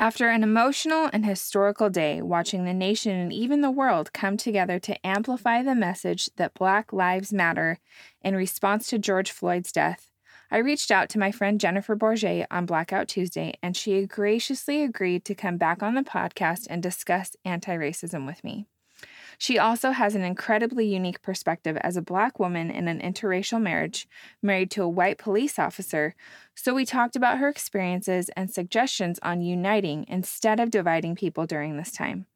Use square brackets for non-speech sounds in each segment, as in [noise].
After an emotional and historical day, watching the nation and even the world come together to amplify the message that Black Lives Matter in response to George Floyd's death, I reached out to my friend Jennifer Borget on Blackout Tuesday, and she graciously agreed to come back on the podcast and discuss anti racism with me. She also has an incredibly unique perspective as a Black woman in an interracial marriage, married to a white police officer. So we talked about her experiences and suggestions on uniting instead of dividing people during this time.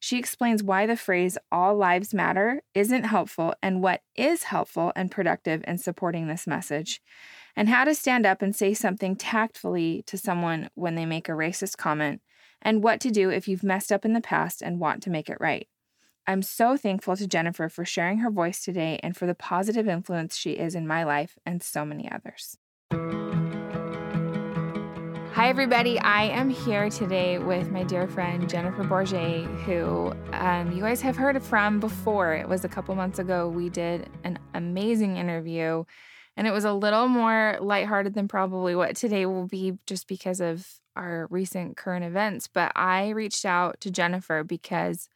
She explains why the phrase all lives matter isn't helpful and what is helpful and productive in supporting this message, and how to stand up and say something tactfully to someone when they make a racist comment, and what to do if you've messed up in the past and want to make it right. I'm so thankful to Jennifer for sharing her voice today and for the positive influence she is in my life and so many others. Hi, everybody. I am here today with my dear friend Jennifer Borget, who um, you guys have heard from before. It was a couple months ago. We did an amazing interview, and it was a little more lighthearted than probably what today will be just because of our recent current events. But I reached out to Jennifer because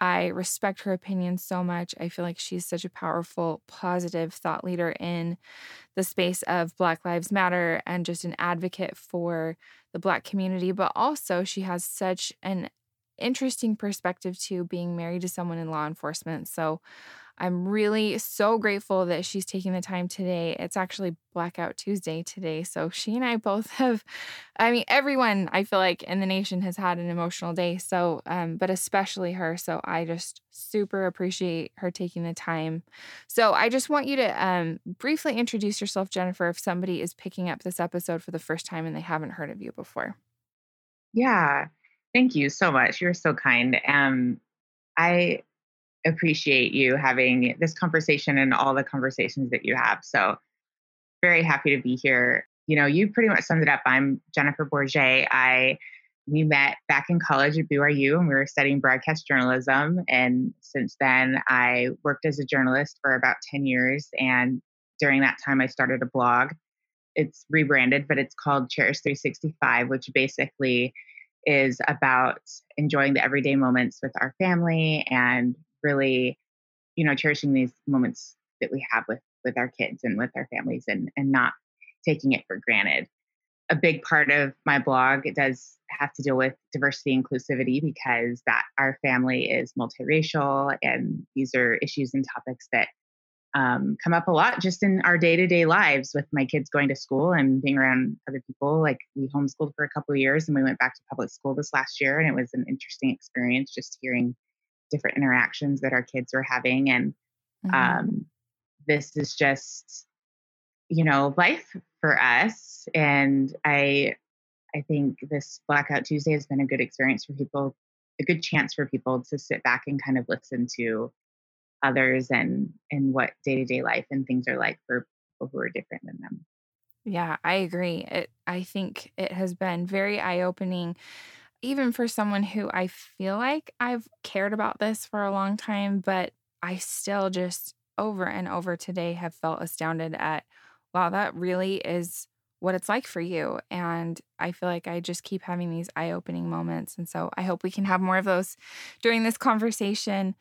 I respect her opinion so much. I feel like she's such a powerful, positive thought leader in the space of Black Lives Matter and just an advocate for the Black community. But also, she has such an interesting perspective to being married to someone in law enforcement. So I'm really so grateful that she's taking the time today. It's actually Blackout Tuesday today. So she and I both [laughs] have, I mean, everyone I feel like in the nation has had an emotional day. So, um, but especially her. So I just super appreciate her taking the time. So I just want you to um, briefly introduce yourself, Jennifer, if somebody is picking up this episode for the first time and they haven't heard of you before. Yeah. Thank you so much. You're so kind. Um, I appreciate you having this conversation and all the conversations that you have. So, very happy to be here. You know, you pretty much summed it up. I'm Jennifer Borget. I we met back in college at BYU and we were studying broadcast journalism. And since then, I worked as a journalist for about 10 years. And during that time, I started a blog. It's rebranded, but it's called Cherish 365, which basically is about enjoying the everyday moments with our family and really, you know, cherishing these moments that we have with with our kids and with our families and and not taking it for granted. A big part of my blog does have to deal with diversity inclusivity because that our family is multiracial and these are issues and topics that um, come up a lot just in our day-to-day lives with my kids going to school and being around other people like we homeschooled for a couple of years and we went back to public school this last year and it was an interesting experience just hearing different interactions that our kids were having and mm-hmm. um, this is just you know life for us and i i think this blackout tuesday has been a good experience for people a good chance for people to sit back and kind of listen to others and and what day-to-day life and things are like for people who are different than them yeah i agree it i think it has been very eye-opening even for someone who I feel like I've cared about this for a long time, but I still just over and over today have felt astounded at, wow, that really is what it's like for you. And I feel like I just keep having these eye opening moments. And so I hope we can have more of those during this conversation.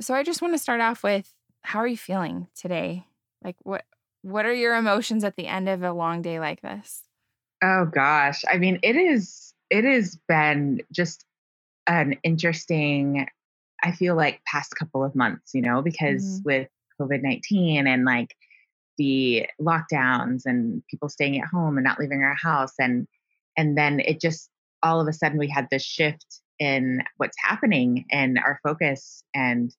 So I just want to start off with how are you feeling today? Like, what? What are your emotions at the end of a long day like this? Oh gosh. I mean, it is it has been just an interesting, I feel like, past couple of months, you know, because mm-hmm. with COVID 19 and like the lockdowns and people staying at home and not leaving our house and and then it just all of a sudden we had this shift in what's happening and our focus and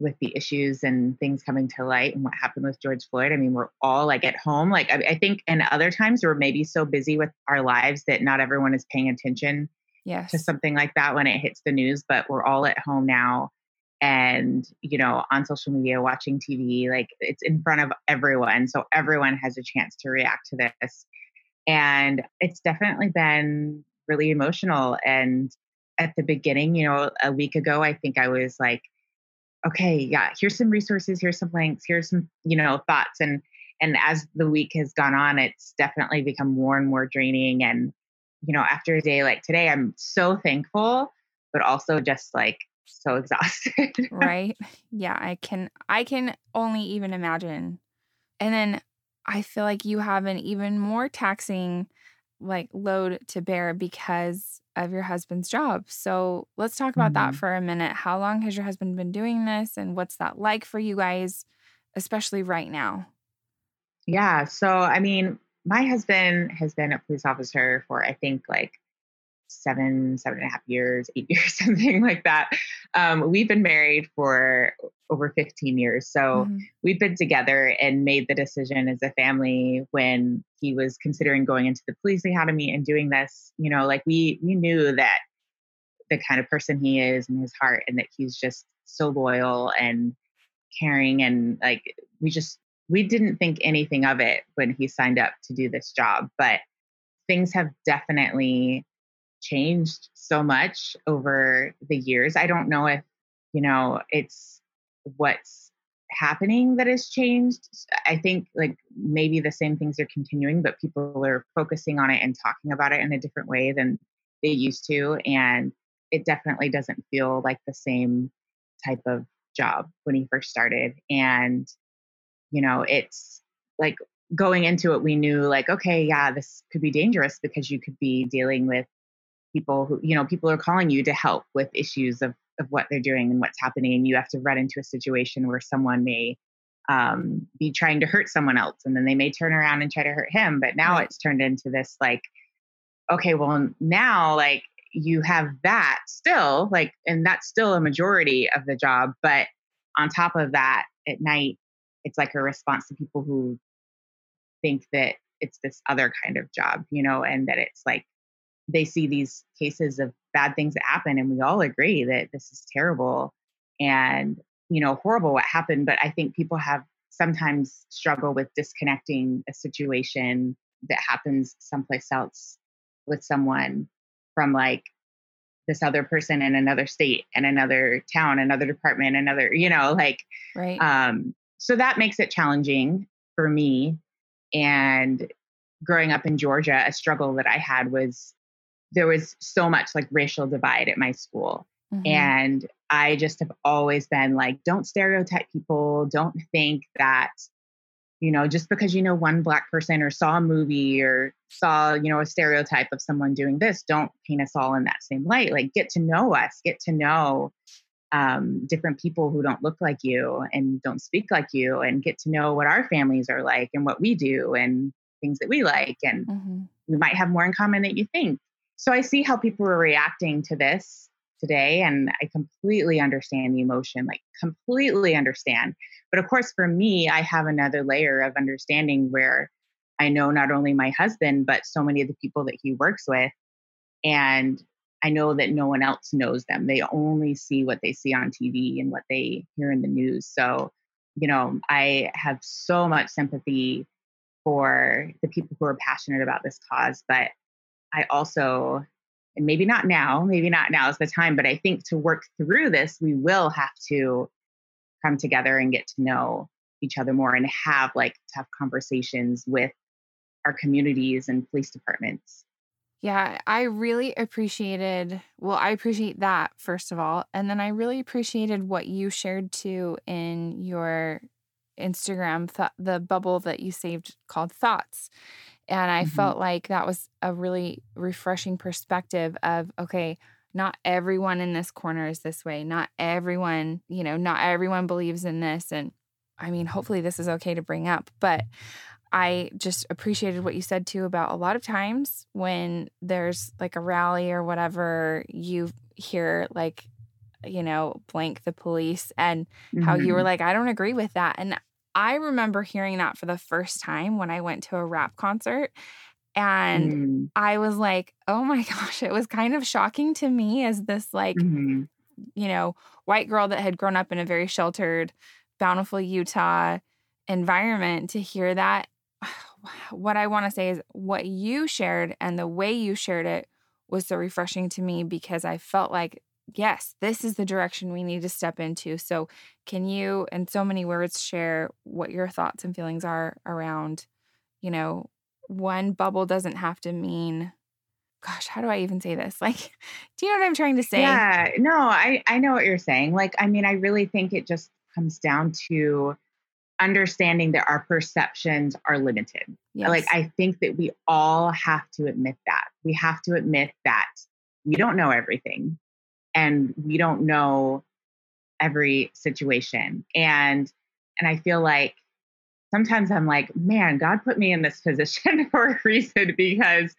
with the issues and things coming to light and what happened with George Floyd. I mean, we're all like at home. Like, I, I think, and other times we're maybe so busy with our lives that not everyone is paying attention yes. to something like that when it hits the news. But we're all at home now and, you know, on social media, watching TV. Like, it's in front of everyone. So everyone has a chance to react to this. And it's definitely been really emotional. And at the beginning, you know, a week ago, I think I was like, okay, yeah, here's some resources, here's some links, here's some, you know, thoughts. And and as the week has gone on, it's definitely become more and more draining and you know, after a day like today, I'm so thankful, but also just like so [laughs] exhausted. right? Yeah, I can I can only even imagine. And then I feel like you have an even more taxing like load to bear because of your husband's job. So, let's talk about mm-hmm. that for a minute. How long has your husband been doing this and what's that like for you guys, especially right now? Yeah, so I mean, my husband has been a police officer for I think like seven, seven and a half years, eight [laughs] years, something like that. Um, we've been married for over 15 years. So mm-hmm. we've been together and made the decision as a family when he was considering going into the police academy and doing this, you know, like we we knew that the kind of person he is in his heart and that he's just so loyal and caring and like we just we didn't think anything of it when he signed up to do this job, but things have definitely changed so much over the years. I don't know if, you know, it's what's happening that has changed. I think like maybe the same things are continuing, but people are focusing on it and talking about it in a different way than they used to. And it definitely doesn't feel like the same type of job when he first started. And you know, it's like going into it, we knew like, okay, yeah, this could be dangerous because you could be dealing with people who, you know, people are calling you to help with issues of, of what they're doing and what's happening. And you have to run into a situation where someone may um, be trying to hurt someone else and then they may turn around and try to hurt him. But now right. it's turned into this like, okay, well, now like you have that still, like, and that's still a majority of the job. But on top of that, at night, it's like a response to people who think that it's this other kind of job, you know, and that it's like they see these cases of bad things that happen and we all agree that this is terrible and you know horrible what happened but i think people have sometimes struggle with disconnecting a situation that happens someplace else with someone from like this other person in another state and another town another department another you know like right um so that makes it challenging for me. And growing up in Georgia, a struggle that I had was there was so much like racial divide at my school. Mm-hmm. And I just have always been like, don't stereotype people. Don't think that, you know, just because you know one black person or saw a movie or saw, you know, a stereotype of someone doing this, don't paint us all in that same light. Like, get to know us, get to know um, different people who don't look like you and don't speak like you and get to know what our families are like and what we do and things that we like and mm-hmm. we might have more in common than you think so i see how people are reacting to this today and i completely understand the emotion like completely understand but of course for me i have another layer of understanding where i know not only my husband but so many of the people that he works with and I know that no one else knows them. They only see what they see on TV and what they hear in the news. So, you know, I have so much sympathy for the people who are passionate about this cause, but I also, and maybe not now, maybe not now is the time, but I think to work through this, we will have to come together and get to know each other more and have like tough conversations with our communities and police departments. Yeah, I really appreciated, well, I appreciate that, first of all. And then I really appreciated what you shared too in your Instagram, th- the bubble that you saved called Thoughts. And I mm-hmm. felt like that was a really refreshing perspective of, okay, not everyone in this corner is this way. Not everyone, you know, not everyone believes in this. And I mean, hopefully this is okay to bring up, but I just appreciated what you said too about a lot of times when there's like a rally or whatever, you hear like, you know, blank the police and mm-hmm. how you were mm-hmm. like, I don't agree with that. And I remember hearing that for the first time when I went to a rap concert. And mm. I was like, oh my [laughs] gosh, it was kind of shocking to me as this, like, mm-hmm. you know, white girl that had grown up in a very sheltered, bountiful Utah environment to hear that [sighs] what I want to say is what you shared and the way you shared it was so refreshing to me because I felt like, yes, this is the direction we need to step into. So, can you, in so many words, share what your thoughts and feelings are around, you know, one bubble doesn't have to mean gosh, how do I even say this? [laughs] Like, do you know what I'm trying to say? Yeah, no, I I know what you're saying. Like, I mean, I really think it just comes down to understanding that our perceptions are limited. Yes. Like, I think that we all have to admit that. We have to admit that we don't know everything and we don't know every situation. And and I feel like sometimes I'm like, man, God put me in this position [laughs] for a reason because,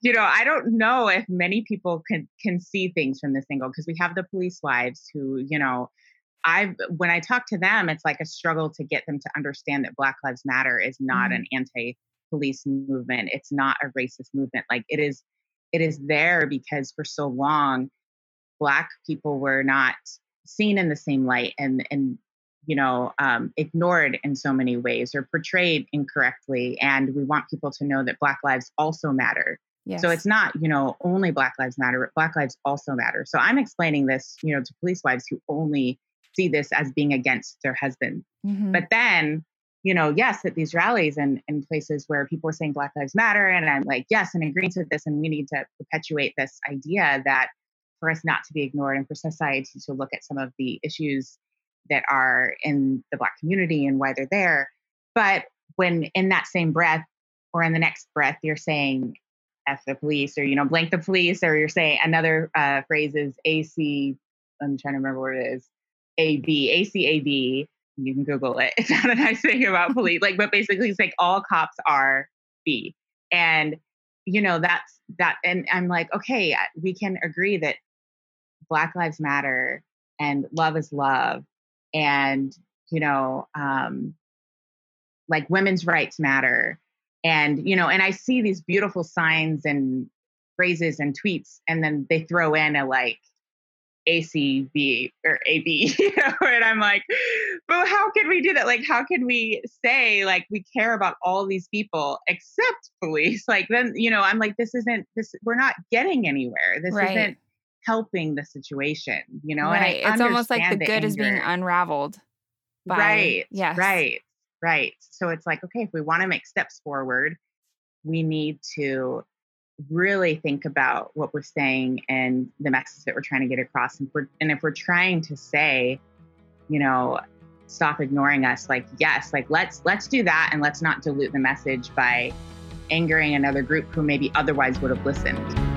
you know, I don't know if many people can can see things from this angle because we have the police wives who, you know, I've when I talk to them, it's like a struggle to get them to understand that Black Lives Matter is not mm-hmm. an anti-police movement. It's not a racist movement. Like it is, it is there because for so long, Black people were not seen in the same light and and you know um, ignored in so many ways or portrayed incorrectly and we want people to know that black lives also matter yes. so it's not you know only black lives matter but black lives also matter so i'm explaining this you know to police wives who only see this as being against their husband mm-hmm. but then you know yes at these rallies and, and places where people are saying black lives matter and i'm like yes and agreeing to this and we need to perpetuate this idea that for us not to be ignored and for society to look at some of the issues that are in the Black community and why they're there. But when in that same breath or in the next breath, you're saying F the police or, you know, blank the police, or you're saying another uh, phrase is AC, I'm trying to remember what it is, AB, ACAB. You can Google it. [laughs] It's not a nice thing about [laughs] police. Like, but basically, it's like all cops are B. And, you know, that's that. And I'm like, okay, we can agree that Black Lives Matter and love is love and you know um, like women's rights matter and you know and i see these beautiful signs and phrases and tweets and then they throw in a like acb or ab [laughs] you know and i'm like but how can we do that? Like how can we say like we care about all these people except police? [laughs] Like then you know i'm like this isn't this we're not getting anywhere. This right. isn't helping the situation, you know? Right. it's almost like the, the good anger. is being unraveled. By, right. Yes. Right. Right. So it's like, okay, if we want to make steps forward, we need to really think about what we're saying and the message that we're trying to get across. And, we're, and if we're trying to say, you know, stop ignoring us, like, yes, like let's let's do that and let's not dilute the message by angering another group who maybe otherwise would have listened.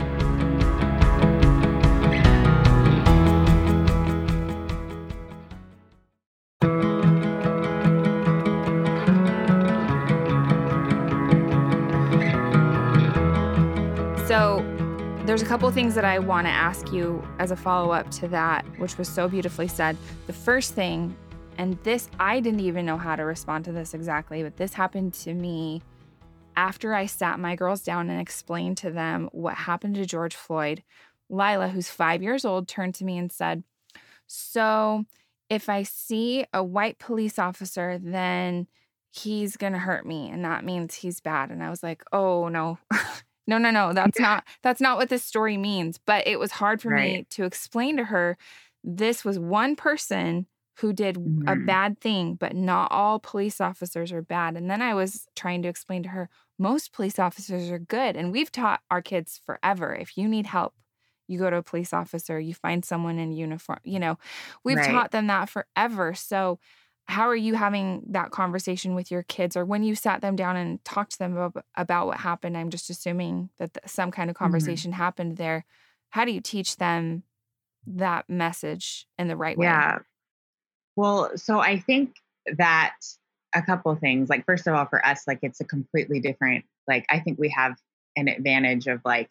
Couple things that I want to ask you as a follow up to that, which was so beautifully said. The first thing, and this, I didn't even know how to respond to this exactly, but this happened to me after I sat my girls down and explained to them what happened to George Floyd. Lila, who's five years old, turned to me and said, So if I see a white police officer, then he's going to hurt me. And that means he's bad. And I was like, Oh, no. [laughs] No, no, no. That's not that's not what this story means. But it was hard for right. me to explain to her this was one person who did mm-hmm. a bad thing, but not all police officers are bad. And then I was trying to explain to her most police officers are good. And we've taught our kids forever if you need help, you go to a police officer, you find someone in uniform. You know, we've right. taught them that forever. So how are you having that conversation with your kids or when you sat them down and talked to them about, about what happened i'm just assuming that some kind of mm-hmm. conversation mm-hmm. happened there how do you teach them that message in the right way yeah well so i think that a couple things like first of all for us like it's a completely different like i think we have an advantage of like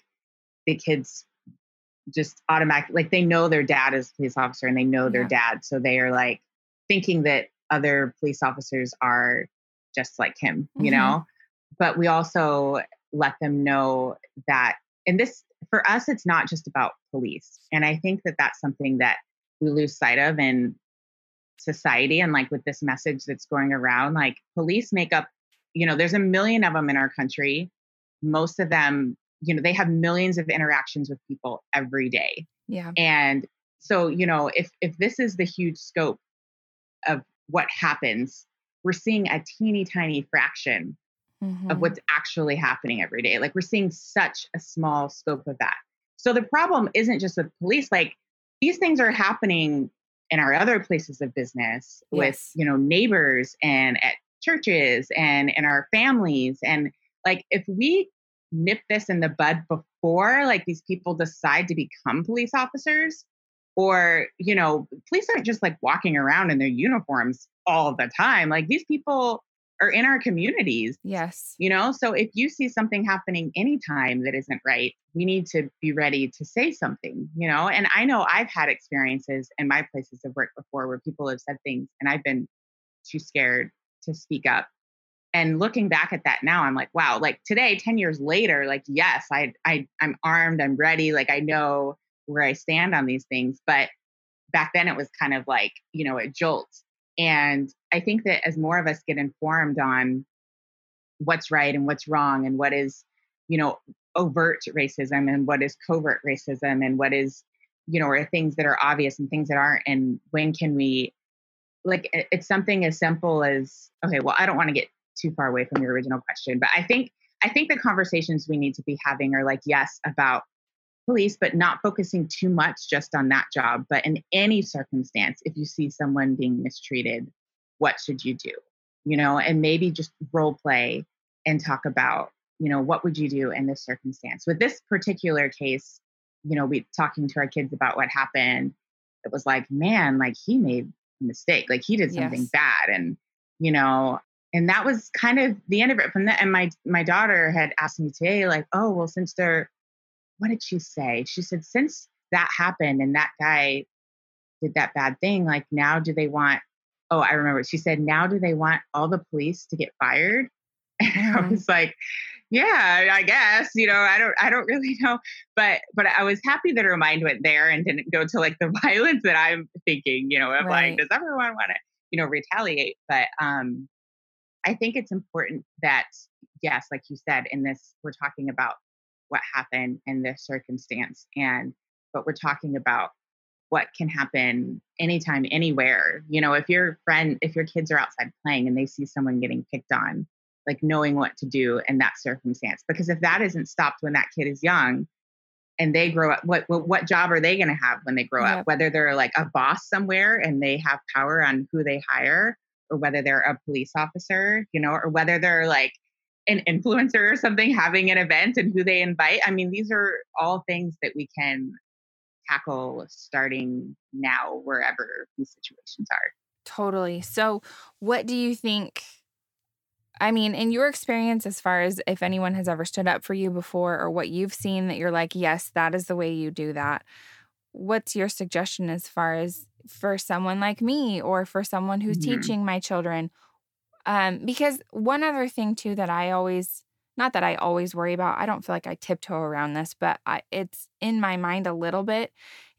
the kids just automatic like they know their dad is police officer and they know their yeah. dad so they are like thinking that other police officers are just like him, you mm-hmm. know? But we also let them know that, and this, for us, it's not just about police. And I think that that's something that we lose sight of in society and like with this message that's going around like police make up you know there's a million of them in our country most of them you know they have millions of interactions with people every day yeah and so you know if if this is the huge scope of what happens, we're seeing a teeny tiny fraction mm-hmm. of what's actually happening every day. Like we're seeing such a small scope of that. So the problem isn't just with police, like these things are happening in our other places of business yes. with, you know, neighbors and at churches and in our families. And like if we nip this in the bud before like these people decide to become police officers, or you know police aren't just like walking around in their uniforms all the time like these people are in our communities yes. you know? So if you see something happening anytime that isn't right we need to be ready to say something you know? And i know i've had experiences in my places of work before where people have said things and i've been too scared to speak up. And looking back at that now i'm like wow like today 10 years later like yes i i i'm armed i'm ready like i know where I stand on these things. But back then it was kind of like, you know, a jolt. And I think that as more of us get informed on what's right and what's wrong and what is, you know, overt racism and what is covert racism and what is, you know, are things that are obvious and things that aren't, and when can we, like, it's something as simple as, okay, well, I don't want to get too far away from your original question, but I think I think the conversations we need to be having are like, yes, about police, but not focusing too much just on that job. But in any circumstance, if you see someone being mistreated, what should you do? You know, and maybe just role play and talk about, you know, what would you do in this circumstance? With this particular case, you know, we talking to our kids about what happened. It was like, man, like he made a mistake, like he did something yes. bad, and you know, and that was kind of the end of it. From that, and my my daughter had asked me today, like, oh, well, since they're what did she say? She said, since that happened and that guy did that bad thing, like now do they want, oh, I remember. She said, now do they want all the police to get fired? [laughs] And I mm-hmm. was like, yeah, I guess, you know, I don't, I don't really know, but, but I was happy that her mind went there and didn't go to like the [laughs] violence that I'm thinking, you know, of right. like, does everyone want to, you know, retaliate? But, um, I think it's important that, yes, like you said, in this, we're talking about what happened in this circumstance and but we're talking about what can happen anytime anywhere you know if your friend if your kids are outside playing and they see someone getting picked on like knowing what to do in that circumstance because if that isn't stopped when that kid is young and they grow up what what, what job are they going to have when they grow up? Whether they're like a boss somewhere and they have power on who they hire or whether they're a police officer you know or whether they're like an influencer or something having an event and who they invite. I mean, these are all things that we can tackle starting now, wherever these situations are. Totally. So, what do you think? I mean, in your experience, as far as if anyone has ever stood up for you before or what you've seen that you're like, yes, that is the way you do that. What's your suggestion as far as for someone like me or for someone who's mm-hmm. teaching my children? Um, because one other thing too that I always not that I always worry about, I don't feel like I tiptoe around this, but I, it's in my mind a little bit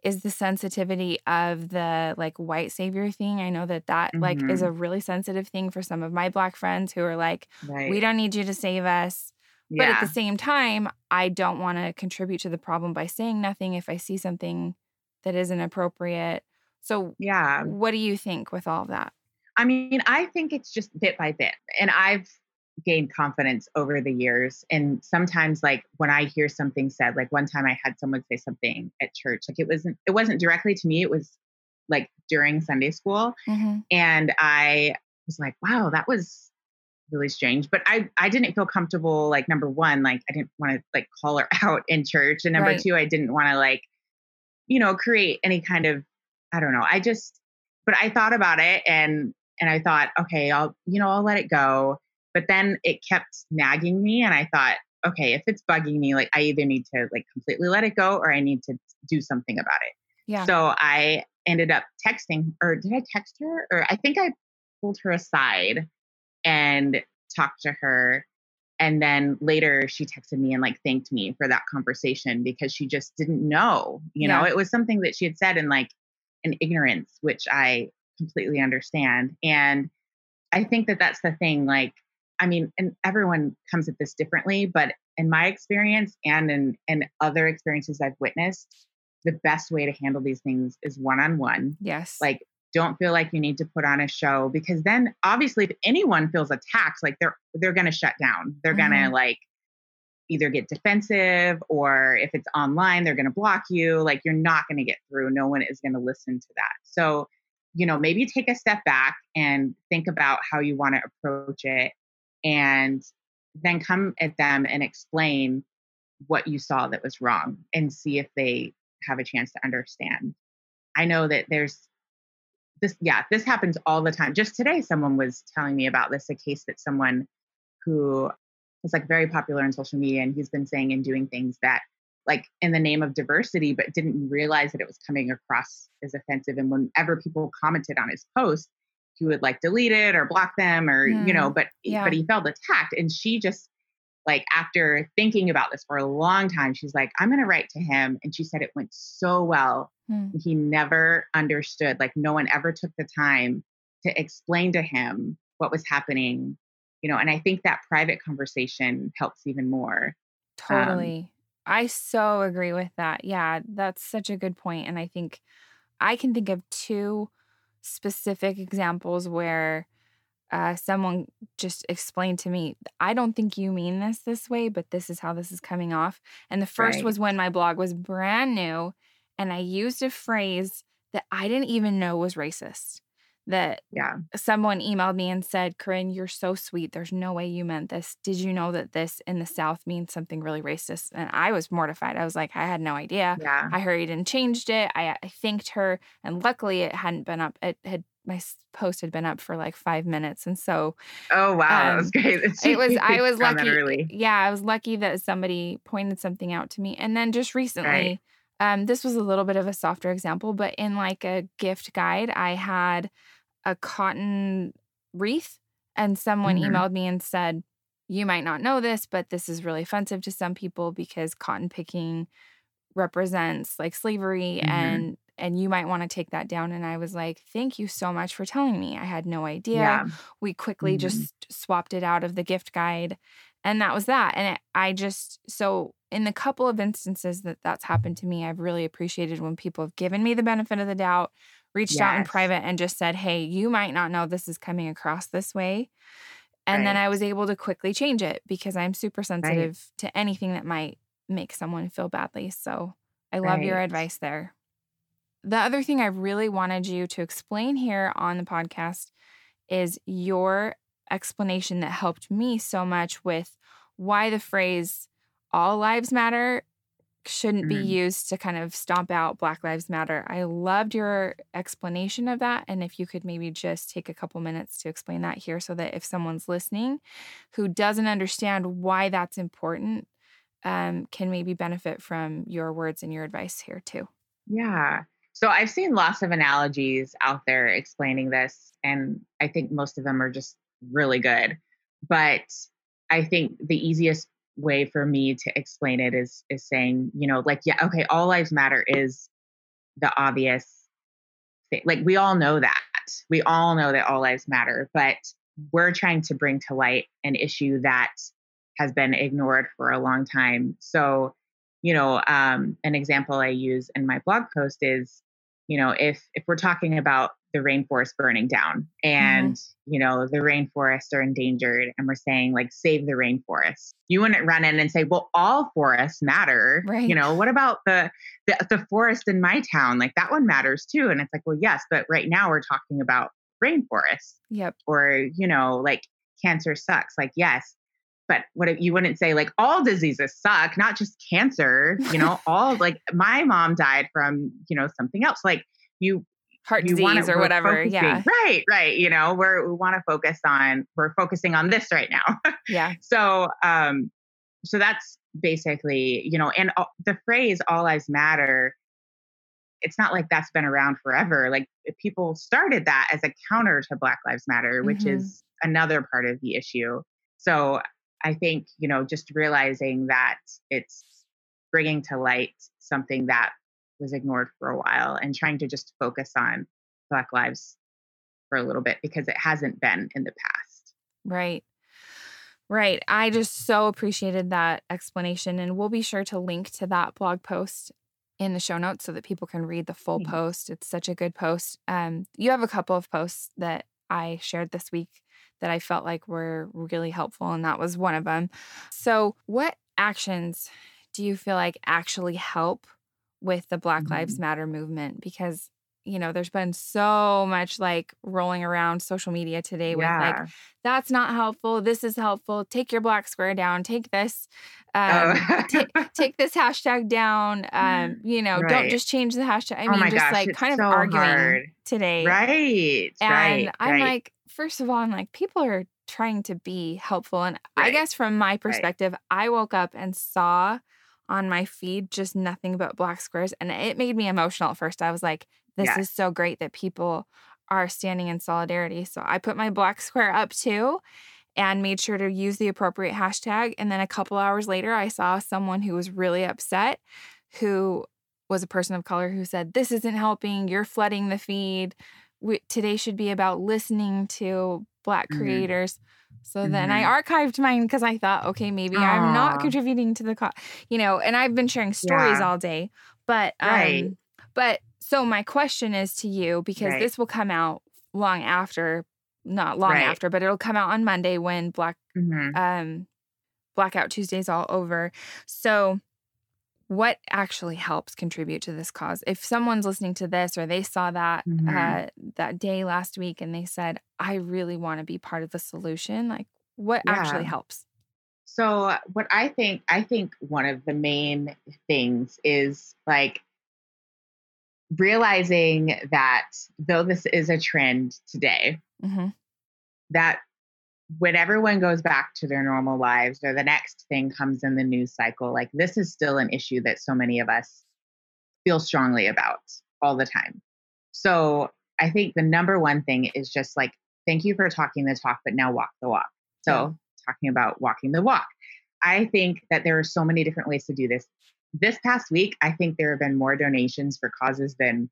is the sensitivity of the like white savior thing. I know that that mm-hmm. like is mm-hmm. a really sensitive thing for some of my black friends who are like, right. we don't need you to save us. Yeah. But at the same time, I don't want to contribute to the problem by saying nothing if I see something that isn't appropriate. So, yeah. What do you think with all of that? I mean, I think it's just bit by bit. And I've gained confidence over the years. And sometimes like when I hear something said, like one time I had someone say something at church, like it wasn't it wasn't directly to me, it was like during Sunday school. Mm-hmm. And I was like, wow, that was really strange. But I I didn't feel comfortable, like number one, like I didn't want to like call her [laughs] out in church. And number right. two, I didn't want to like, you know, create any kind of I don't know. I just but I thought about it and and I thought, okay, I'll, you know, I'll let it go. But then it kept nagging me. And I thought, okay, if it's bugging me, like I either need to like completely let it go or I need to do something about it. Yeah. So I ended up texting, or did I text her? Or I think I pulled her aside and talked to her. And then later she texted me and like thanked me for that conversation because she just didn't know, you yeah. know, it was something that she had said in like an ignorance, which I completely understand. And I think that that's the thing. Like, I mean, and everyone comes at this differently, but in my experience and in, in other experiences I've witnessed, the best way to handle these things is one on one. Yes. Like don't feel like you need to put on a show because then obviously if anyone feels attacked like they're they're going to shut down they're mm-hmm. going to like either get defensive or if it's online they're going to block you like you're not going to get through no one is going to listen to that so you know maybe take a step back and think about how you want to approach it and then come at them and explain what you saw that was wrong and see if they have a chance to understand. I know that there's this yeah this happens all the time. Just today someone was telling me about this a case that someone who is like very popular on social media and he's been saying and doing things that like in the name of diversity but didn't realize that it was coming across as offensive. And whenever people commented on his post he would like delete it or block them or mm, you know but yeah. but he felt attacked. And she just like after thinking about this for a long time she's like i'm going to write to him. And she said it went so well. Mm. he never understood like no one ever took the time to explain to him what was happening you know and i think that private conversation helps even more um totally. um, i so agree with that yeah that's such a good point and i think i can think of two specific examples where uh, someone just explained to me, I don't think you mean this this way, but this is how this is coming off. And the first right. was when my blog was brand new and I used a phrase that I didn't even know was racist that yeah. someone emailed me and said corinne you're so sweet. There's no way you meant this. Did you know that this in the south means something really racist? And i was mortified. I was like i had no idea. Yeah. I hurried and changed it. I, I thanked her and luckily it hadn't been up it had my post had been up for like five minutes. And so oh wow. Um, that was great. [laughs] it was i was lucky yeah i was lucky that somebody pointed something out to me. And then just recently right. Um, this was a little bit of a softer example but in like a gift guide i had a cotton wreath and someone mm-hmm. emailed me and said you might not know this but this is really offensive to some people because cotton picking represents like slavery mm-hmm. and and you might want to take that down and i was like thank you so much for telling me i had no idea yeah. we quickly mm-hmm. just swapped it out of the gift guide and that was that and it, i just so in the couple of instances that that's happened to me i've really appreciated when people have given me the benefit of the doubt reached yes. out in private and just said, Hey, you might not know this is coming across this way. And right. then I was able to quickly change it because I'm super sensitive right. to anything that might make someone feel badly. So I love right. your advice there. The other thing I really wanted you to explain here on the podcast is your explanation that helped me so much with why the phrase all lives matter shouldn't mm-hmm. be used to kind of stomp out Black Lives Matter. I loved your explanation of that. And if you could maybe just take a couple minutes to explain that here so that if someone's listening who doesn't understand why that's important, um, can maybe benefit from your words and your advice here too. Yeah. So I've seen lots of analogies out there explaining this, and I think most of them are just really good. But I think the easiest way for me to explain it is is saying, you know, like yeah, okay, all lives matter is the obvious thing. Like we all know that. We all know that all lives matter, but we're trying to bring to light an issue that has been ignored for a long time. So, you know, um, an example I use in my blog post is, you know, if if we're talking about the rainforest burning down and mm-hmm. you know the rainforests are endangered and we're saying like save the rainforest. You wouldn't run in and say well all forests matter. Right. you know what about the, the the forest in my town? Like that one matters too and it's like well yes but right now we're talking about rainforests. Yep. Or you know like cancer sucks like yes but what if you wouldn't say like all diseases suck not just cancer you know [laughs] all like my mom died from you know something else. Like you heart disease wanna, or whatever. Yeah. Right, right. You know, we're we want to focus on we're focusing on this right now. [laughs] yeah. So um so that's basically, you know, and the phrase all lives matter it's not like that's been around forever. Like people started that as a counter to Black Lives Matter, which mm-hmm. is another part of the issue. So I think, you know, just realizing that it's bringing to light something that was ignored for a while and trying to just focus on Black lives for a little bit because it hasn't been in the past. Right. Right. I just so appreciated that explanation. And we'll be sure to link to that blog post in the show notes so that people can read the full post. It's such a good post. Um, you have a couple of posts that I shared this week that I felt like were really helpful, and that was one of them. So, what actions do you feel like actually help with the Black mm-hmm. Lives Matter movement? Because you know, there's been so much like rolling around social media today with yeah. like, that's not helpful. This is helpful. Take your black square down. Take this, um, oh. t- take this hashtag down. [laughs] Um, you know, right. don't just change the hashtag. I oh mean, just gosh, like kind so of arguing hard. today. Right. And right, I'm right. like, first of all, I'm like, people are trying to be helpful. And I guess from my perspective, I woke up and saw on my feed just nothing but black squares and it made me emotional at first. I was like, this is so great that people are standing in solidarity. So I put my black square up too and made sure to use the appropriate hashtag. And then a couple hours later, I saw someone who was really upset who was a person of color who said, This isn't helping. You're flooding the feed. We, today should be about listening to Black mm-hmm. So mm-hmm. then I mm-hmm. archived mine because I thought, okay, maybe Aww. I'm not contributing to the, co-, you know, and I've been sharing stories yeah. all day. But, um, right. but so my question is to you because right. this will come out long after, not long right. after, but it'll come out on Monday when Black mm-hmm. um Blackout Tuesday is all over. So what actually helps contribute to this cause? If someone's listening to this or they saw that mm-hmm. uh, that day last week and they said, "I really want to be part of the solution," like what yeah. actually helps? So, what I think, I think one of the main things is like realizing that though this is a trend today, mm-hmm. that when everyone goes back to their normal lives or the next thing comes in the news cycle, like this is still an issue that so many of us feel strongly about all the time. So I think the number one thing is just like, thank you for talking the talk, but now walk the walk. So, talking about walking the walk. I think that there are so many different ways to do this this past week, I think there have been more donations for causes than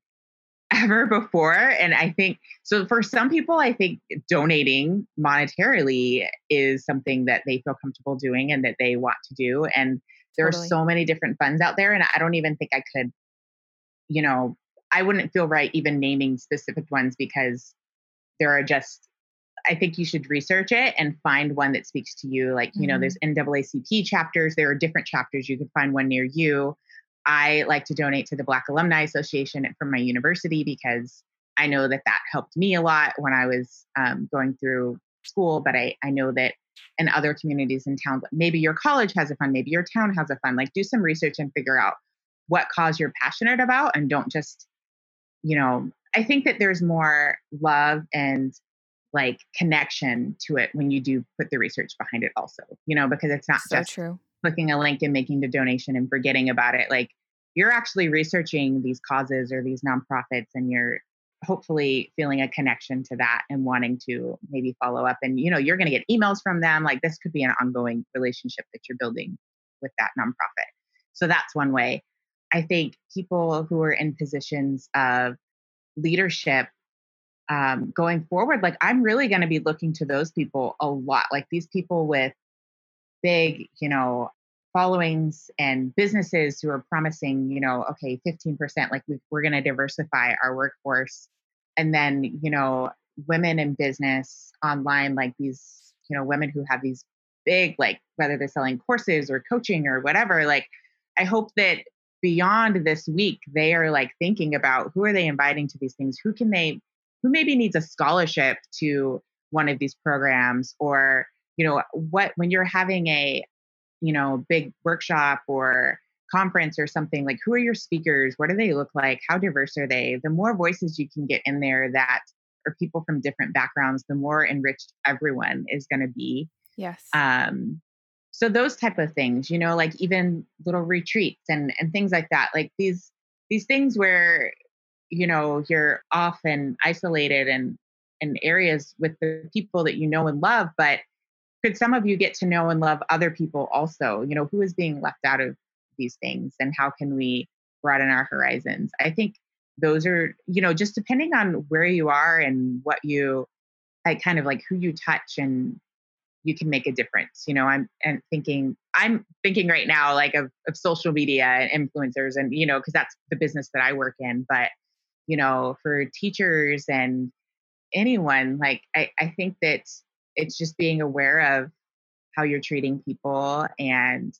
ever before. And I think so for some people, I think donating monetarily is something that they feel comfortable doing and that they want to do. And there totally. are so many different funds out there. And I don't even think I could, you know, I wouldn't feel right even naming specific ones because there are just I think you should research it and find one that speaks to you. Like, you mm-hmm. know, there's NAACP chapters, there are different chapters. You can find one near you. I like to donate to the Black Alumni Association from my university because I know that that helped me a lot when I was um, going through school. But I, I know that in other communities in town, maybe your college has a fund, maybe your town has a fund. Like, do some research and figure out what cause you're passionate about and don't just, you know, I think that there's more love and like connection to it when you do put the research behind it also you know because it's not so just true clicking a link and making the donation and forgetting about it like you're actually researching these causes or these nonprofits and you're hopefully feeling a connection to that and wanting to maybe follow up and you know you're going to get emails from them like this could be an ongoing relationship that you're building with that nonprofit. So that's one way. I think people who are in positions of leadership um, going forward, like I'm really going to be looking to those people a lot, like these people with big, you know, followings and businesses who are promising, you know, okay, 15%, like we, we're going to diversify our workforce. And then, you know, women in business online, like these, you know, women who have these big, like whether they're selling courses or coaching or whatever, like I hope that beyond this week, they are like thinking about who are they inviting to these things? Who can they who maybe needs a scholarship to one of these programs or you know what when you're having a you know big workshop or conference or something like who are your speakers? What do they look like? How diverse are they? The more voices you can get in there that are people from different backgrounds the more enriched everyone is going to be. Yes. Um so those type of things you know like even little retreats and and things like that like these these things where you know you're often isolated and in areas with the people that you know and love but could some of you get to know and love other people also you know who is being left out of these things and how can we broaden our horizons i think those are you know just depending on where you are and what you like kind of like who you touch and you can make a difference. You know, I'm and thinking I'm thinking right now like of, of social media and influencers and you know, because that's the business that I work in. But, you know, for teachers and anyone, like I, I think that it's just being aware of how you're treating people and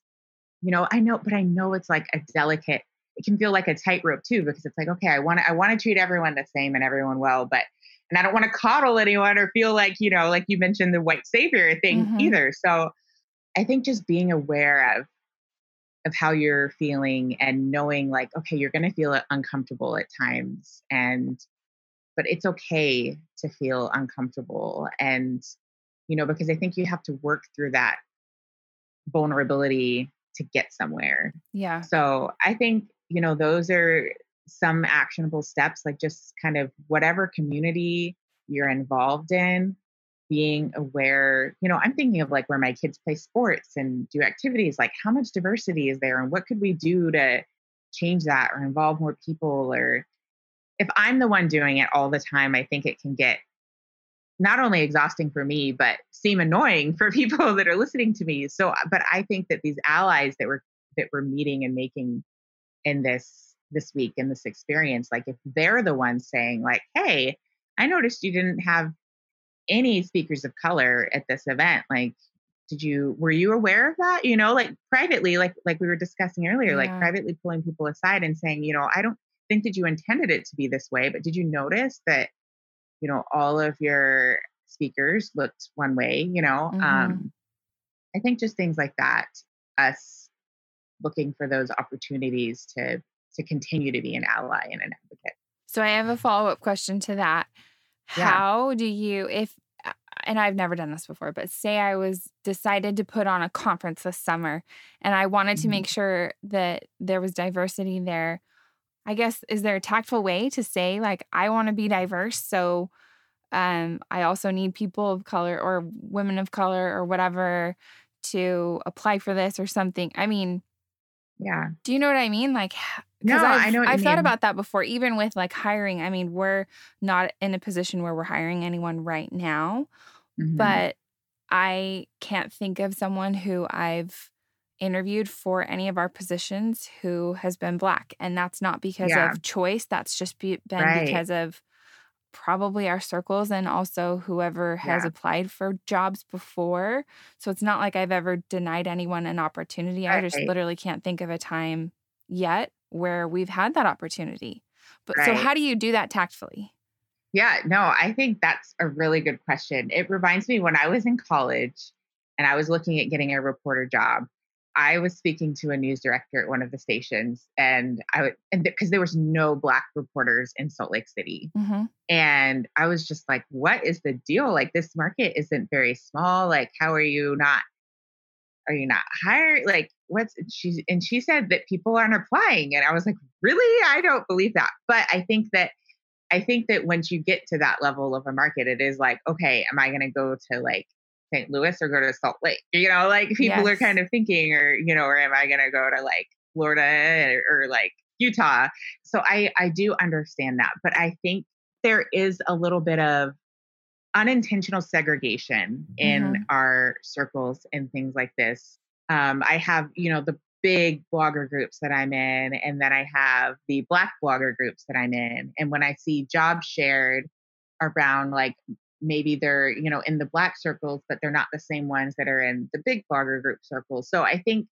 you know, I know, but I know it's like a delicate, it can feel like a tightrope too, because it's like, okay, I want to I want to treat everyone the same and everyone well, but and I don't want to coddle anyone or feel like, you know, like you mentioned the white savior thing mm-hmm. either. So I think just being aware of of how you're feeling and knowing like, okay, you're gonna feel uncomfortable at times and but it's okay to feel uncomfortable and you know because i think you have to work through that vulnerability to get somewhere. Yeah. So i think you know those are some actionable steps like just kind of whatever community you're involved in being aware you know i'm thinking of like where my kids play sports and do activities like how much diversity is there and what could we do to change that or involve more people or if I'm the one doing it all the time, I think it can get not only exhausting for me, but seem annoying for [laughs] people that are listening to me. So, uh, but I think that these allies that we're that we're meeting and making in this this week in this experience, like if they're the ones saying, like, "Hey, I noticed you didn't have any speakers of color at this event. Like, did you were you aware of that? You know, like privately, like like we were discussing earlier, yeah. like privately pulling people aside and saying, you know, I don't think that you intended it to be this way, but did you notice that, you know, all of your speakers looked one way, you know? Mm-hmm. Um, I think just things like that, us looking for those opportunities to to continue to be an ally and an advocate. So I have a follow-up question to that. Yeah. How do you if uh, and I've never done this before, but say I was decided to put on a conference this summer and I wanted to mm-hmm. make sure that there was diversity there. I guess is there a tactful way to say like I want to be diverse so um I also need people of color or women of color or whatever to apply for this or something. I mean, yeah. Do you know what I mean? Like no, I've, I know. I've thought about that before, even with like hiring. I mean, we're not in a position where we're hiring anyone right now, mm-hmm. but I can't think of someone who I've interviewed for any of our positions who has been black and that's not because yeah. of choice that's just be, been right. because of probably our circles and also whoever has yeah. applied for jobs before so it's not like i've ever denied anyone an opportunity right. i just literally can't think of a time yet where we've had that opportunity but right. so how do you do that tactfully yeah no i think that's a really good question it reminds me when i was in college and i was looking at getting a reporter job I was speaking to a news director at one of the stations, and I would, and because there was no black reporters in Salt Lake City, mm-hmm. and I was just like, "What is the deal? Like, this market isn't very small. Like, how are you not? Are you not hired? Like, what's?" She and she said that people aren't applying, and I was like, "Really? I don't believe that." But I think that I think that once you get to that level of a market, it is like, okay, am I going to go to like St. Louis or go to Salt Lake? You know, like people yes. are kind of thinking, or, you know, or am I going to go to like Florida or, or like Utah? So I, I do understand that. But I think there is a little bit of unintentional segregation in mm-hmm. our circles and things like this. Um, I have, you know, the big blogger groups that I'm in, and then I have the black blogger groups that I'm in. And when I see jobs shared around like maybe they're you know in the black circles but they're not the same ones that are in the big blogger group circles so i think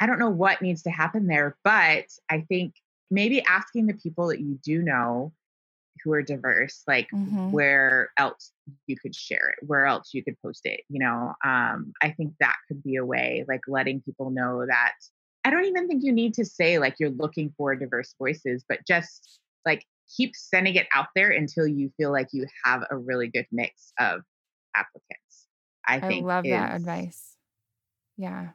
i don't know what needs to happen there but i think maybe asking the people that you do know who are diverse like mm-hmm. where else you could share it where else you could post it you know um i think that could be a way like letting people know that i don't even think you need to say like you're looking for diverse voices but just like keep sending it out there until you feel like you have a really good mix of applicants. I think I love is, that advice. Yeah.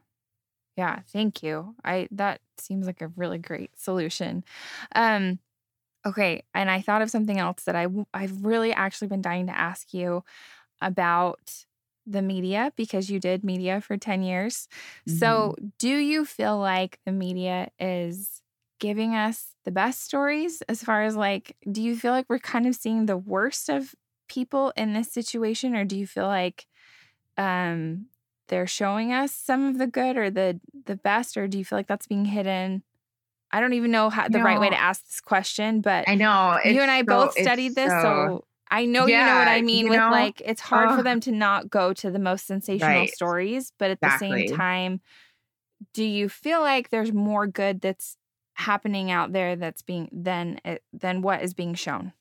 Yeah, thank you. I that seems like a really great solution. Um okay, and I thought of something else that I I've really actually been dying to ask you about the media because you did media for 10 years. Mm-hmm. So, do you feel like the media is giving us the best stories as far as like, do you feel like we're kind of seeing the worst of people in this situation, or do you feel like um, they're showing us some of the good or the the best, or do you feel like that's being hidden? I don't even know how the right way to ask this question, but I know you and I so, both studied this, so, so I know yeah, you know what I mean with know, like it's hard uh, for them to not go to the most sensational right. stories, but at exactly. the same time, do you feel like there's more good that's happening out there that's being than eh, than what is being shown?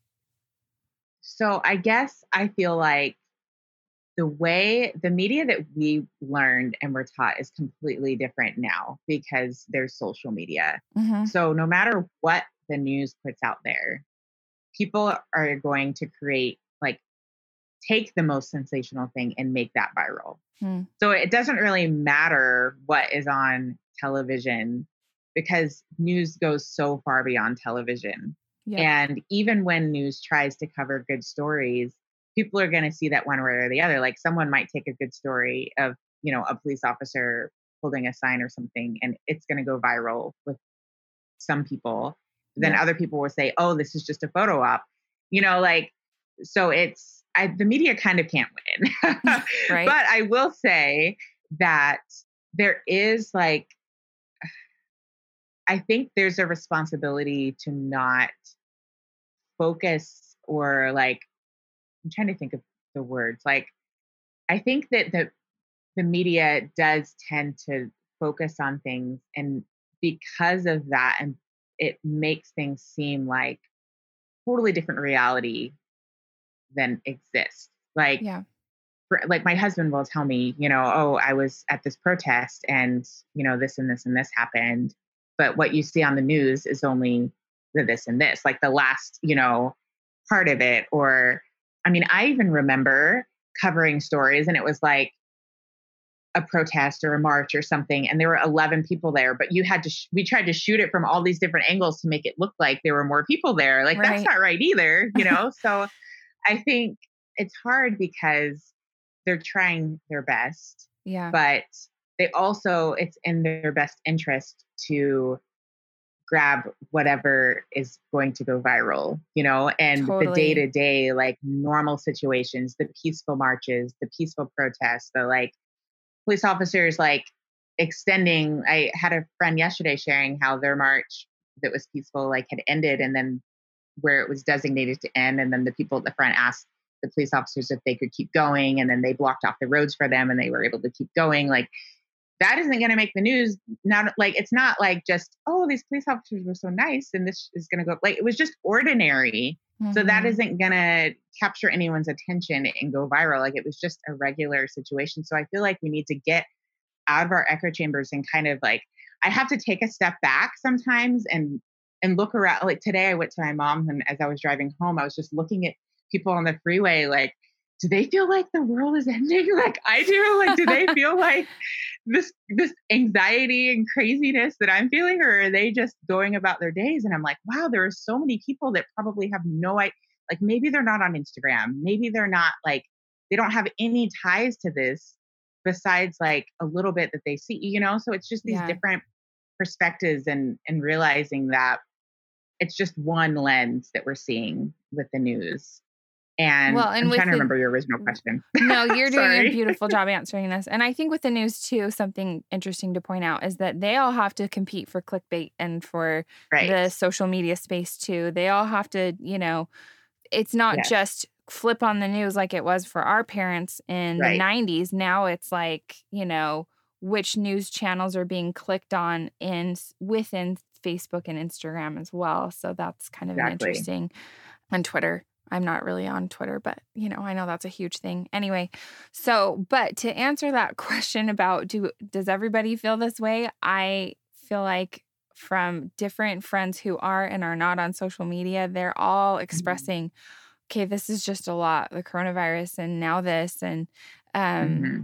So I guess I feel like the way the media that we learned and were taught is completely different now because there's social media. Mm-hmm. So no matter what the news puts out there, people are going to create like take the most sensational thing and make that viral. Hmm. So it doesn't really matter what is on television because news goes so far beyond television. And even when news tries to cover good stories, people are going to see that one way or the other. Like someone might take a good story of, you know, a police officer holding a sign or something, and it's going to go viral with some people. Then yeah. other people will say, oh, this is just a photo op. You know, like, so it's, I, the media kind of can't win. [laughs] right. But I will say that there is like, I think there's a responsibility to not focus or like, I'm trying to think of the words. Like, I think that the the media does tend to focus on things, and because of that, and it makes things seem like totally different reality than exists. Like, yeah. For, like my husband will tell me, you know, oh, I was at this protest and, you know, this and this and this happened. But what you see on the news is only the this and this, like the last, you know, part of it. Or, I mean, I even remember covering stories and it was like, a protest or a march or something and there were 11 people there but you had to sh- we tried to shoot it from all these different angles to make it look like there were more people there like right. that's not right either you know [laughs] so i think it's hard because they're trying their best yeah but they also it's in their best interest to grab whatever is going to go viral, you know, and totally. the day to day, like normal situations, the peaceful marches, the peaceful protests, the like police officers like extending i had a friend yesterday sharing how their march that was peaceful like had ended and then where it was designated to end and then the people at the front asked the police officers if they could keep going and then they blocked off the roads for them and they were able to keep going like that isn't going to make the news not like it's not like just oh these police officers were so nice and this is going to go like it was just ordinary mm-hmm. so that mm-hmm. isn't going to capture anyone's attention and go viral like it was just a regular situation so i feel like we need to get out of our echo chambers and kind of like i have to take a step back sometimes and and look around like today i went to my mom and as i was driving home i was just looking at people on the freeway like do they feel like the world is ending [laughs] like I do? Like, do they feel [laughs] like this this anxiety and craziness that I'm feeling, or are they just going about their days? And I'm like, wow, there are so many people that probably have no idea. Like, maybe they're not on Instagram. Maybe they're not like they don't have any ties to this besides like a little bit that they see. You know, so it's just these yeah. different perspectives and and realizing that it's just one lens that we're seeing with the news and well, and I'm trying to remember your original mm, question. No, you're [laughs] doing a beautiful job [laughs] answering this. And I think with the news too, something interesting to point out is that they all have to compete for clickbait and for right. the social media space too. They all have to, you know, it's not yes. just flip on the news like it was for our parents in right. the 90s. Now it's like, you know, which news channels are being clicked on in within Facebook and Instagram as well. So that's kind of exactly. interesting on Twitter. I'm not really on Twitter, but you know, I know that's a huge thing. Anyway, so but to answer that [laughs] question about do does everybody feel this way? I feel like from different friends who are and are not on social media, they're all mm-hmm. expressing, mm-hmm. okay, this is just a lot, the coronavirus and now this and um mm-hmm.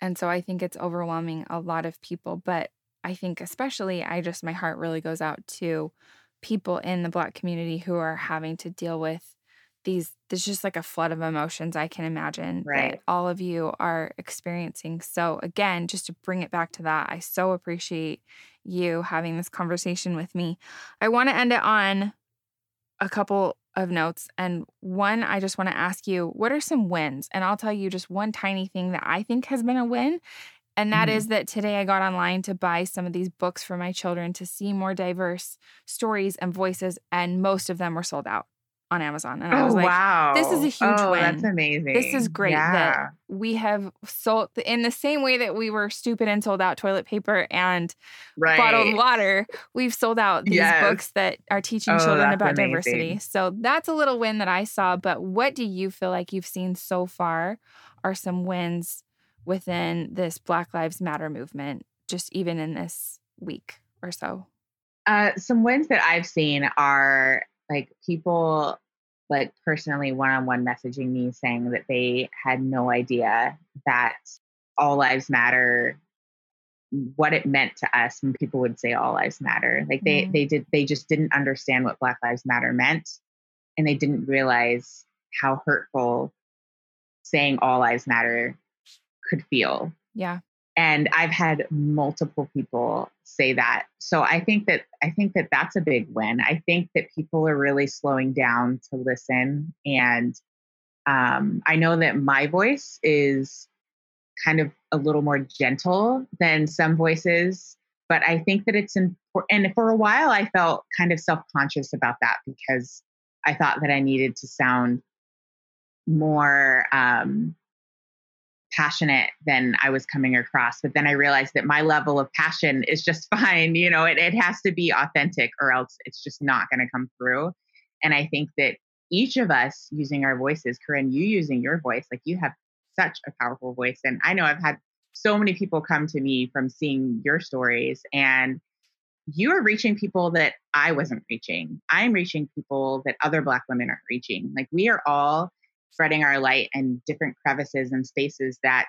and so I think it's overwhelming a lot of people, but I think especially I just my heart really goes out to people in the black community who are having to deal with these there's just like a flood of emotions I can imagine right. that all of you are experiencing. So again, just to bring it back to that, I so appreciate you having this conversation with me. I want to end it on a couple of notes. And one, I just want to ask you, what are some wins? And I'll tell you just one tiny thing that I think has been a win. And that mm-hmm. is that today I got online to buy some of these books for my children to see more diverse stories and voices, and most of them were sold out on Amazon. And I was oh, like, wow. this is a huge oh, win. That's amazing. This is great yeah. that we have sold in the same way that we were stupid and sold out toilet paper and right. bottled water. We've sold out these yes. books that are teaching oh, children about amazing. diversity. So that's a little win that I saw. But what do you feel like you've seen so far are some wins within this Black Lives Matter movement, just even in this week or so? Uh, some wins that I've seen are like people like personally one-on-one messaging me saying that they had no idea that all lives matter what it meant to us when people would say all lives matter. Like they mm. they did they just didn't understand what black lives matter meant and they didn't realize how hurtful saying all lives matter could feel. Yeah and i've had multiple people say that. So i think that i think that that's a big win. I think that people are really slowing down to listen. And um, i know that my voice is kind of a little more gentle than some voices but i think that it's important and for a while i felt kind of self-conscious about that because i thought that i needed to sound more um, passionate than I was coming across. But then I realized that my level of passion is just [laughs] fine. You know, it, it has to be authentic or else it's just not going to come through. And I think that each of us using our voices, Corinne, you using your voice, like you have such a powerful voice. And I know I've had so many people come to me from seeing your stories and you are reaching people that I wasn't reaching. I'm reaching people that other Black women aren't reaching. Like we are all spreading our light in different crevices and spaces that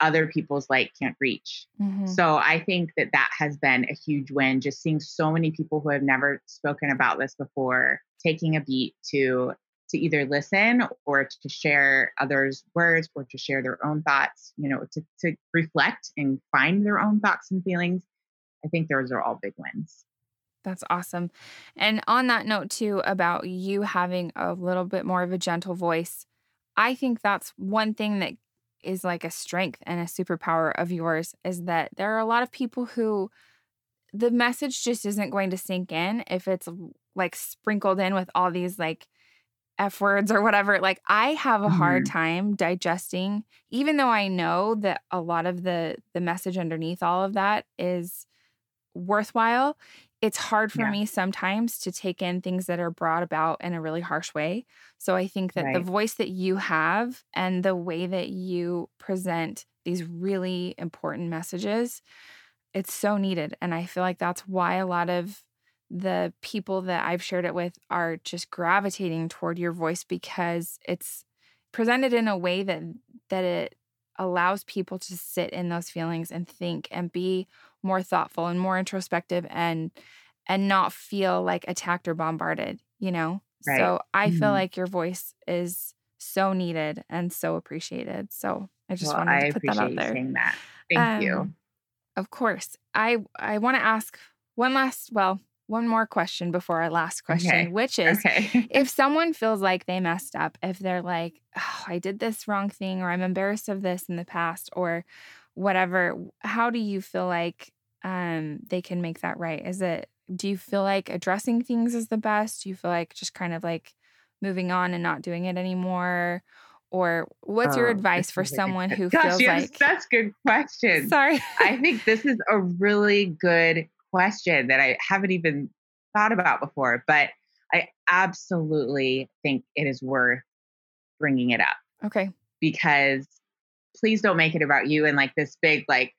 other people's light can't reach. Mm-hmm. So I think that that has been a huge win. Just seeing so many people who have never spoken about this before taking a beat to to either listen or to share others' words or to share their own thoughts. You know, to to reflect and find their own thoughts and feelings. I think those are all big wins. That's awesome. And on that note, too, about you having a little bit more of a gentle voice, I think that's one thing that is like a strength and a superpower of yours is that there are a lot of people who the message just isn't going to sink in if it's like sprinkled in with all these like F words or whatever. Like I have a hard mm-hmm. time digesting, even though I know that a lot of the the message underneath all of that is worthwhile it's hard for yeah. me sometimes to take in things that are brought about in a really harsh way. So I think that right. the voice that you have and the way that you present these really important messages, it's so needed. And I feel like that's why a lot of the people that I've shared it with are just gravitating toward your voice because it's presented in a way that that it allows people to sit in those feelings and think and be more thoughtful and more introspective and and not feel like attacked or bombarded, you know? Right. So I mm-hmm. feel like your voice is so needed and so appreciated. So I just well, wanted I to put that out there. That. Thank um, you. Of course. I I want to ask one last well, one more question before our last question, okay. which is okay. if someone feels like they messed up, if they're like, oh, I did this wrong thing, or I'm embarrassed of this in the past, or whatever, how do you feel like um, they can make that right? Is it, do you feel like addressing things is the best? Do you feel like just kind of like moving on and not doing it anymore? Or what's oh, your advice for someone who Gosh, feels like that's good [laughs] question. Sorry. I think this is a really good question that I haven't even thought about before, but I absolutely think it is worth bringing it up. Okay. Because please don't make it about you and like this big, like,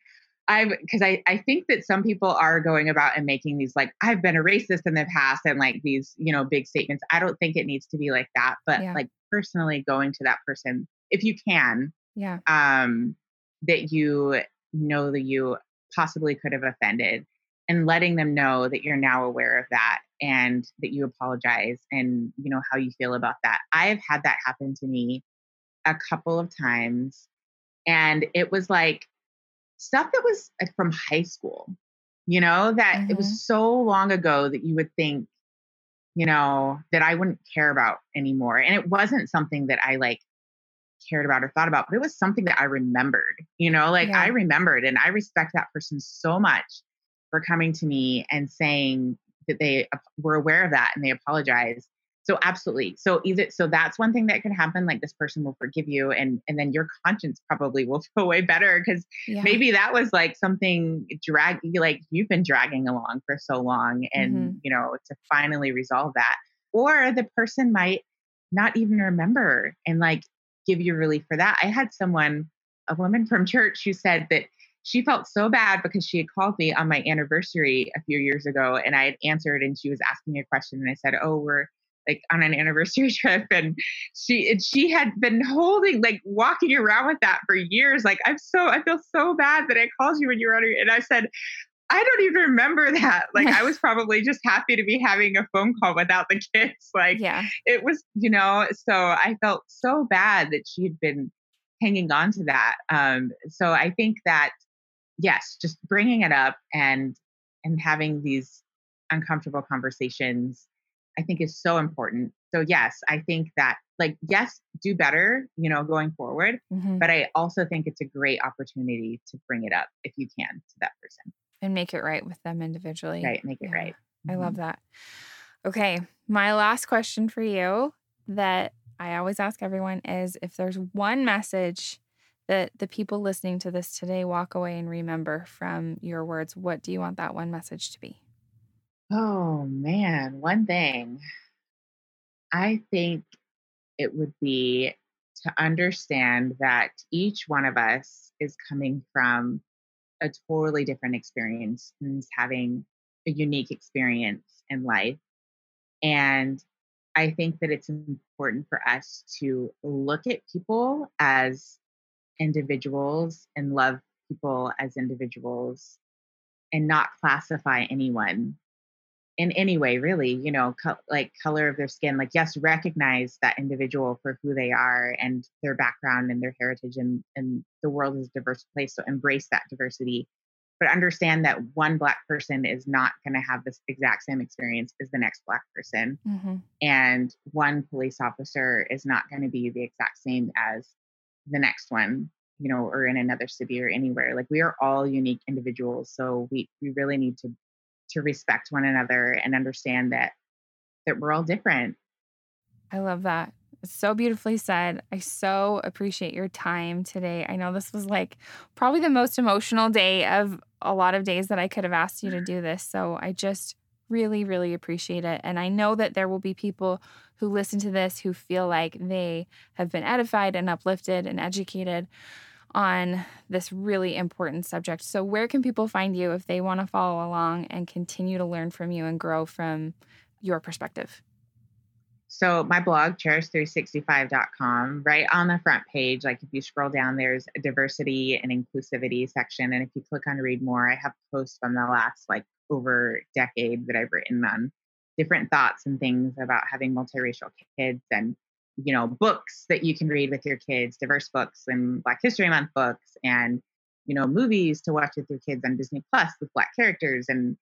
I've, because I, I think that some people are going about and making these like, I've been a racist in the past and like these, you know, big statements. I don't think it needs to be like that. But yeah. like personally going to that person, if you can, yeah, um, that you know that you possibly could have offended and letting them know that you're now aware of that and that you apologize and you know how you feel about that i've had that happen to me a couple of times and it was like stuff that was from high school you know that mm-hmm. it was mm-hmm. so long ago that you would think you know, that I wouldn't care about anymore. And it wasn't something that I like cared about or thought about, but it was something that I remembered, you know, like yeah. I remembered and I respect that person so much for coming to me and saying that they were aware of that and they apologized so absolutely so either so that's one thing that can happen like this person will forgive you and and then your conscience probably will [laughs] feel way better because yeah. maybe that was like something drag like you've been dragging along for so long and mm-hmm. you know to finally resolve that or the person might not even remember and like give you relief for that i had someone a woman from church who said that she felt so bad because she had called me on my anniversary a few years ago and I had answered and she was asking me a question and I said, "Oh, we're like on an anniversary [laughs] trip and she and she had been holding like walking around with that for years. Like i'm so i feel so bad that i called you when you were on your and i said i don't even remember [laughs] that. Like i was [laughs] probably just happy to be having a phone call without the kids. Like yeah. it was you know so i felt so bad that she had been hanging on to that. Um so i think that yes just bringing it up and and having these uncomfortable conversations I think is so important. So yes, I think that like yes, do better, you know, going forward, mm-hmm. but I also think it's a great opportunity to bring it up if you can to that person and make it right with them individually. Right, make it right. Mm-hmm. I love mm-hmm. that. Okay, my last question for you that I always ask everyone is if there's one message that the people listening to this today walk away and remember from your words, what do you want that one message to be? Oh man, one thing. I think it would be to understand that each one of us is coming from a totally different experience and having a unique experience in life. And I think that it's important for us to look at people as individuals and love people as individuals and not classify anyone in any way really you know co- like color of their skin like yes recognize that individual for who they are and their background and their heritage and and the world is a diverse place so embrace that diversity but understand that one black person is not going to have this exact same experience as the next black person mm-hmm. and one police officer is not going to be the exact same as the next one you know or in another city or anywhere like we are all unique individuals so we we really need to to respect one another and understand that that we're all different. I love that. It's so beautifully said. I so appreciate your time today. I know this was like probably the most emotional day of a lot of days that I could have asked you to do this. So I just really, really appreciate it. And I know that there will be people who listen to this who feel like they have been edified and uplifted and educated on this really important subject. So, where can people find you if they want to follow along and continue to learn from you and grow from your perspective? So, my blog, cherish365.com, right on the front page, like if you scroll down, there's a diversity and inclusivity section. And if you click on read more, I have posts from the last like over decade that I've written on different thoughts and things about having multiracial kids and you know books that you can read with your kids diverse books and black history month books and you know movies to watch with your kids on disney plus with black characters and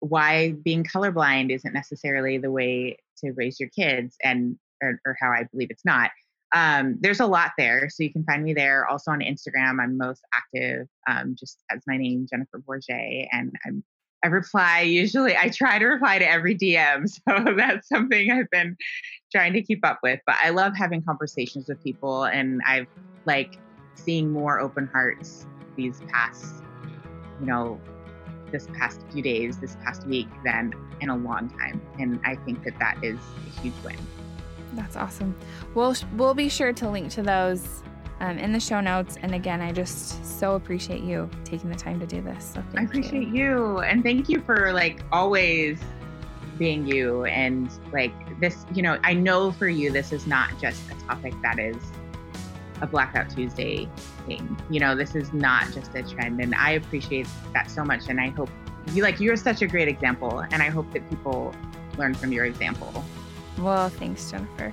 why being colorblind isn't necessarily the way to raise your kids and or, or how i believe it's not. Um, there's a lot there so you can find me there. Also on instagram i'm most active um, just as my name jennifer borget and i'm I reply usually I try to reply to every DM. [laughs] So that's something I've been trying to keep up with. But I love having conversations with people and I've like seeing more open hearts these past, you know, this past few days, this past week than in a long time. And I think that that is a huge win. That's awesome. We'll we'll be sure to link to those um, in the show notes. And again, I just so appreciate you taking the time to do this. So I appreciate you. you. And thank you for like always being you. And like this, you know, I know for you, this is not just a topic that is a Blackout Tuesday thing. You know, this is not just a trend. And I appreciate that so much. And I hope you like, you're such a great example. And I hope that people learn from your example. Well, thanks, Jennifer.